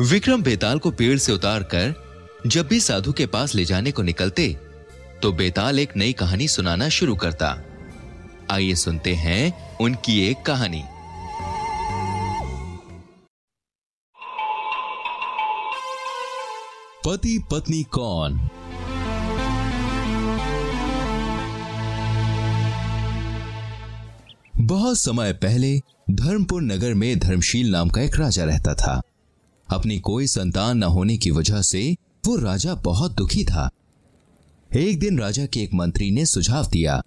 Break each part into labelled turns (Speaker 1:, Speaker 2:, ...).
Speaker 1: Vikram Betal को पेड़ से उतार कर जब भी साधु के पास ले जाने को निकलते तो बेताल एक नई कहानी सुनाना शुरू करता। आइए सुनते हैं उनकी एक कहानी। पति पत्नी कौन? बहुत समय पहले धर्मपुर नगर में धर्मशील नाम का एक राजा रहता था। अपनी कोई संतान न होने की वजह से वो राजा बहुत दुखी था। एक दिन राजा के एक मंत्री ने सुझाव दिया,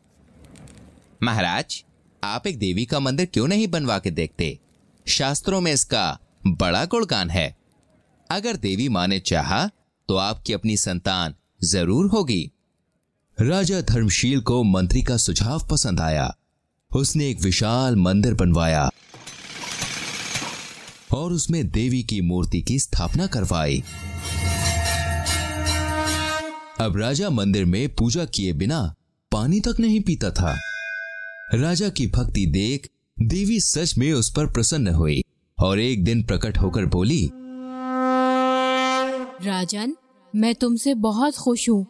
Speaker 1: महाराज, आप एक देवी का मंदिर क्यों नहीं बनवा के देखते? शास्त्रों में इसका बड़ा गुणगान है। अगर देवी माँ ने चाहा तो आपकी अपनी संतान ज़रूर होगी। राजा धर्मशील को मंत्री का सुझाव पसंद आया। उसने एक विशाल मंदिर बनवाया। और उसमें देवी की मूर्ति की स्थापना करवाई। अब राजा मंदिर में पूजा किए बिना पानी तक नहीं पीता था। राजा की भक्ति देख देवी सच में उस पर प्रसन्न हुई और एक दिन प्रकट होकर बोली
Speaker 2: राजन मैं तुमसे बहुत खुश हूँ।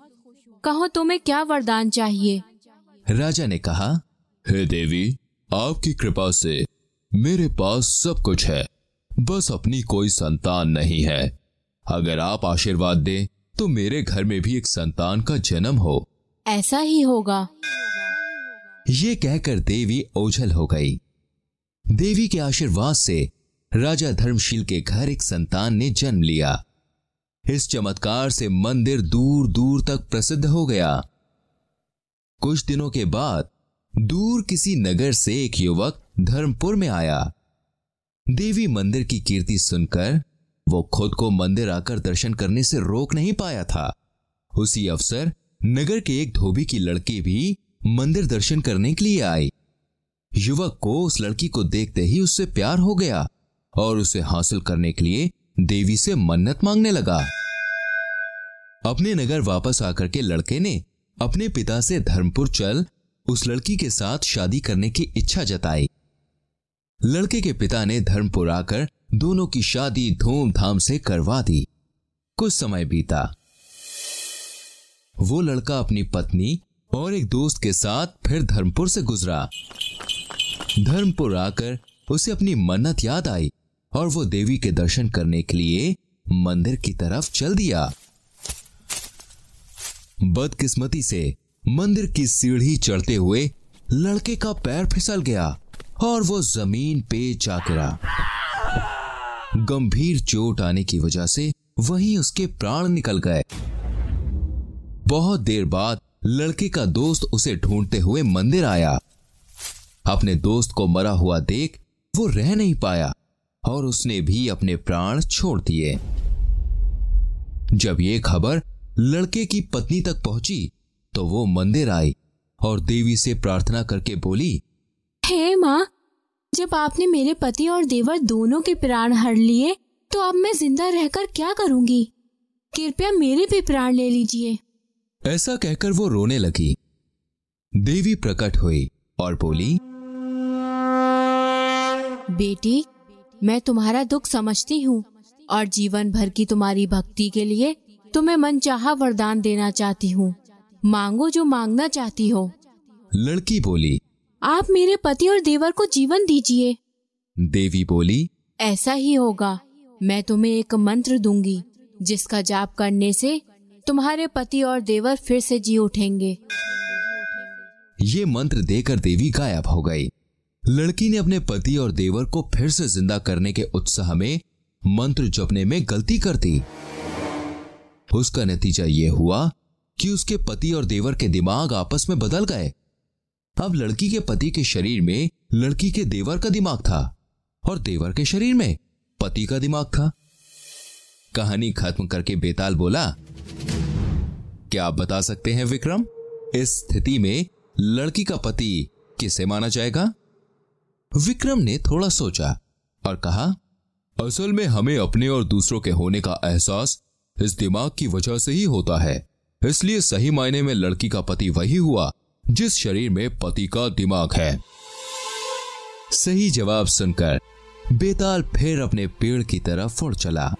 Speaker 2: कहो तुम्हें क्या वरदान चाहिए?
Speaker 1: राजा ने कहा हे देवी आपकी कृपा से मेरे पास सब कुछ है। बस अपनी कोई संतान नहीं है। अगर आप आशीर्वाद दें तो मेरे घर में भी एक संतान का जन्म हो।
Speaker 2: ऐसा ही होगा।
Speaker 1: ये कहकर देवी ओझल हो गई। देवी के आशीर्वाद से राजा धर्मशील के घर एक संतान ने जन्म लिया। इस चमत्कार से मंदिर दूर दूर तक प्रसिद्ध हो गया। कुछ दिनों के बाद दूर किसी नगर से एक युवक धर्मपुर में आया। देवी मंदिर की कीर्ति सुनकर वो खुद को मंदिर आकर दर्शन करने से रोक नहीं पाया था। उसी अवसर नगर के एक धोबी की लड़की भी मंदिर दर्शन करने के लिए आई। युवक को उस लड़की को देखते ही उससे प्यार हो गया और उसे हासिल करने के लिए देवी से मन्नत मांगने लगा। अपने नगर वापस आकर के लड़के ने अपने पिता से धर्मपुर चल उस लड़की के साथ शादी करने की इच्छा जताई। लड़के के पिता ने धर्मपुर आकर दोनों की शादी धूमधाम से करवा दी। कुछ समय बीता। वो लड़का अपनी पत्नी और एक दोस्त के साथ फिर धर्मपुर से गुजरा। धर्मपुर आकर उसे अपनी मन्नत याद आई और वो देवी के दर्शन करने के लिए मंदिर की तरफ़ चल दिया। बदकिस्मती से मंदिर की सीढ़ी चढ़ते हुए लड़के का पैर फिसल गया। और वो ज़मीन पे जा गंभीर चोट आने की वजह से वहीं उसके प्राण निकल गए। बहुत देर बाद लड़के का दोस्त उसे ढूंढते हुए मंदिर आया। अपने दोस्त को मरा हुआ देख वो रह नहीं पाया और उसने भी अपने प्राण छोड़ दिए। जब ये खबर लड़के की पत्नी तक पहुँची तो वो मंदिर आई और देवी से प्रार्थना करके बोली
Speaker 2: हे माँ जब आपने मेरे पति और देवर दोनों के प्राण हर लिए तो अब मैं ज़िंदा रहकर क्या करूँगी? कृपया मेरे भी प्राण ले लीजिए।
Speaker 1: ऐसा कहकर वो रोने लगी। देवी प्रकट हुई और बोली
Speaker 2: बेटी मैं तुम्हारा दुख समझती हूँ और जीवन भर की तुम्हारी भक्ति के लिए तुम्हें मन चाहा वरदान देना चाहती हूँ। मांगो जो मांगना चाहती हो।
Speaker 1: लड़की बोली
Speaker 2: आप मेरे पति और देवर को जीवन दीजिए।
Speaker 1: देवी बोली
Speaker 2: ऐसा ही होगा। मैं तुम्हें एक मंत्र दूँगी जिसका जाप करने से तुम्हारे पति और देवर फिर से जी उठेंगे।
Speaker 1: ये मंत्र देकर देवी गायब हो गई। लड़की ने अपने पति और देवर को फिर से ज़िंदा करने के उत्साह में मंत्र जपने में गलती कर दी। उसका नतीजा यह हुआ कि उसके पति और देवर के दिमाग आपस में बदल गए। अब लड़की के पति के शरीर में लड़की के देवर का दिमाग था और देवर के शरीर में पति का दिमाग था। कहानी खत्म करके बेताल बोला, क्या आप बता सकते हैं विक्रम, इस स्थिति में लड़की का पति किसे माना जाएगा? विक्रम ने थोड़ा सोचा और कहा, असल में हमें अपने और दूसरों के होने का एहसास इस दिमाग की वजह से ही होता है। इसलिए सही मायने में लड़की का पति वही हुआ जिस शरीर में पति का दिमाग है। सही जवाब सुनकर बेताल फिर अपने पेड़ की तरफ़ उड़ चला।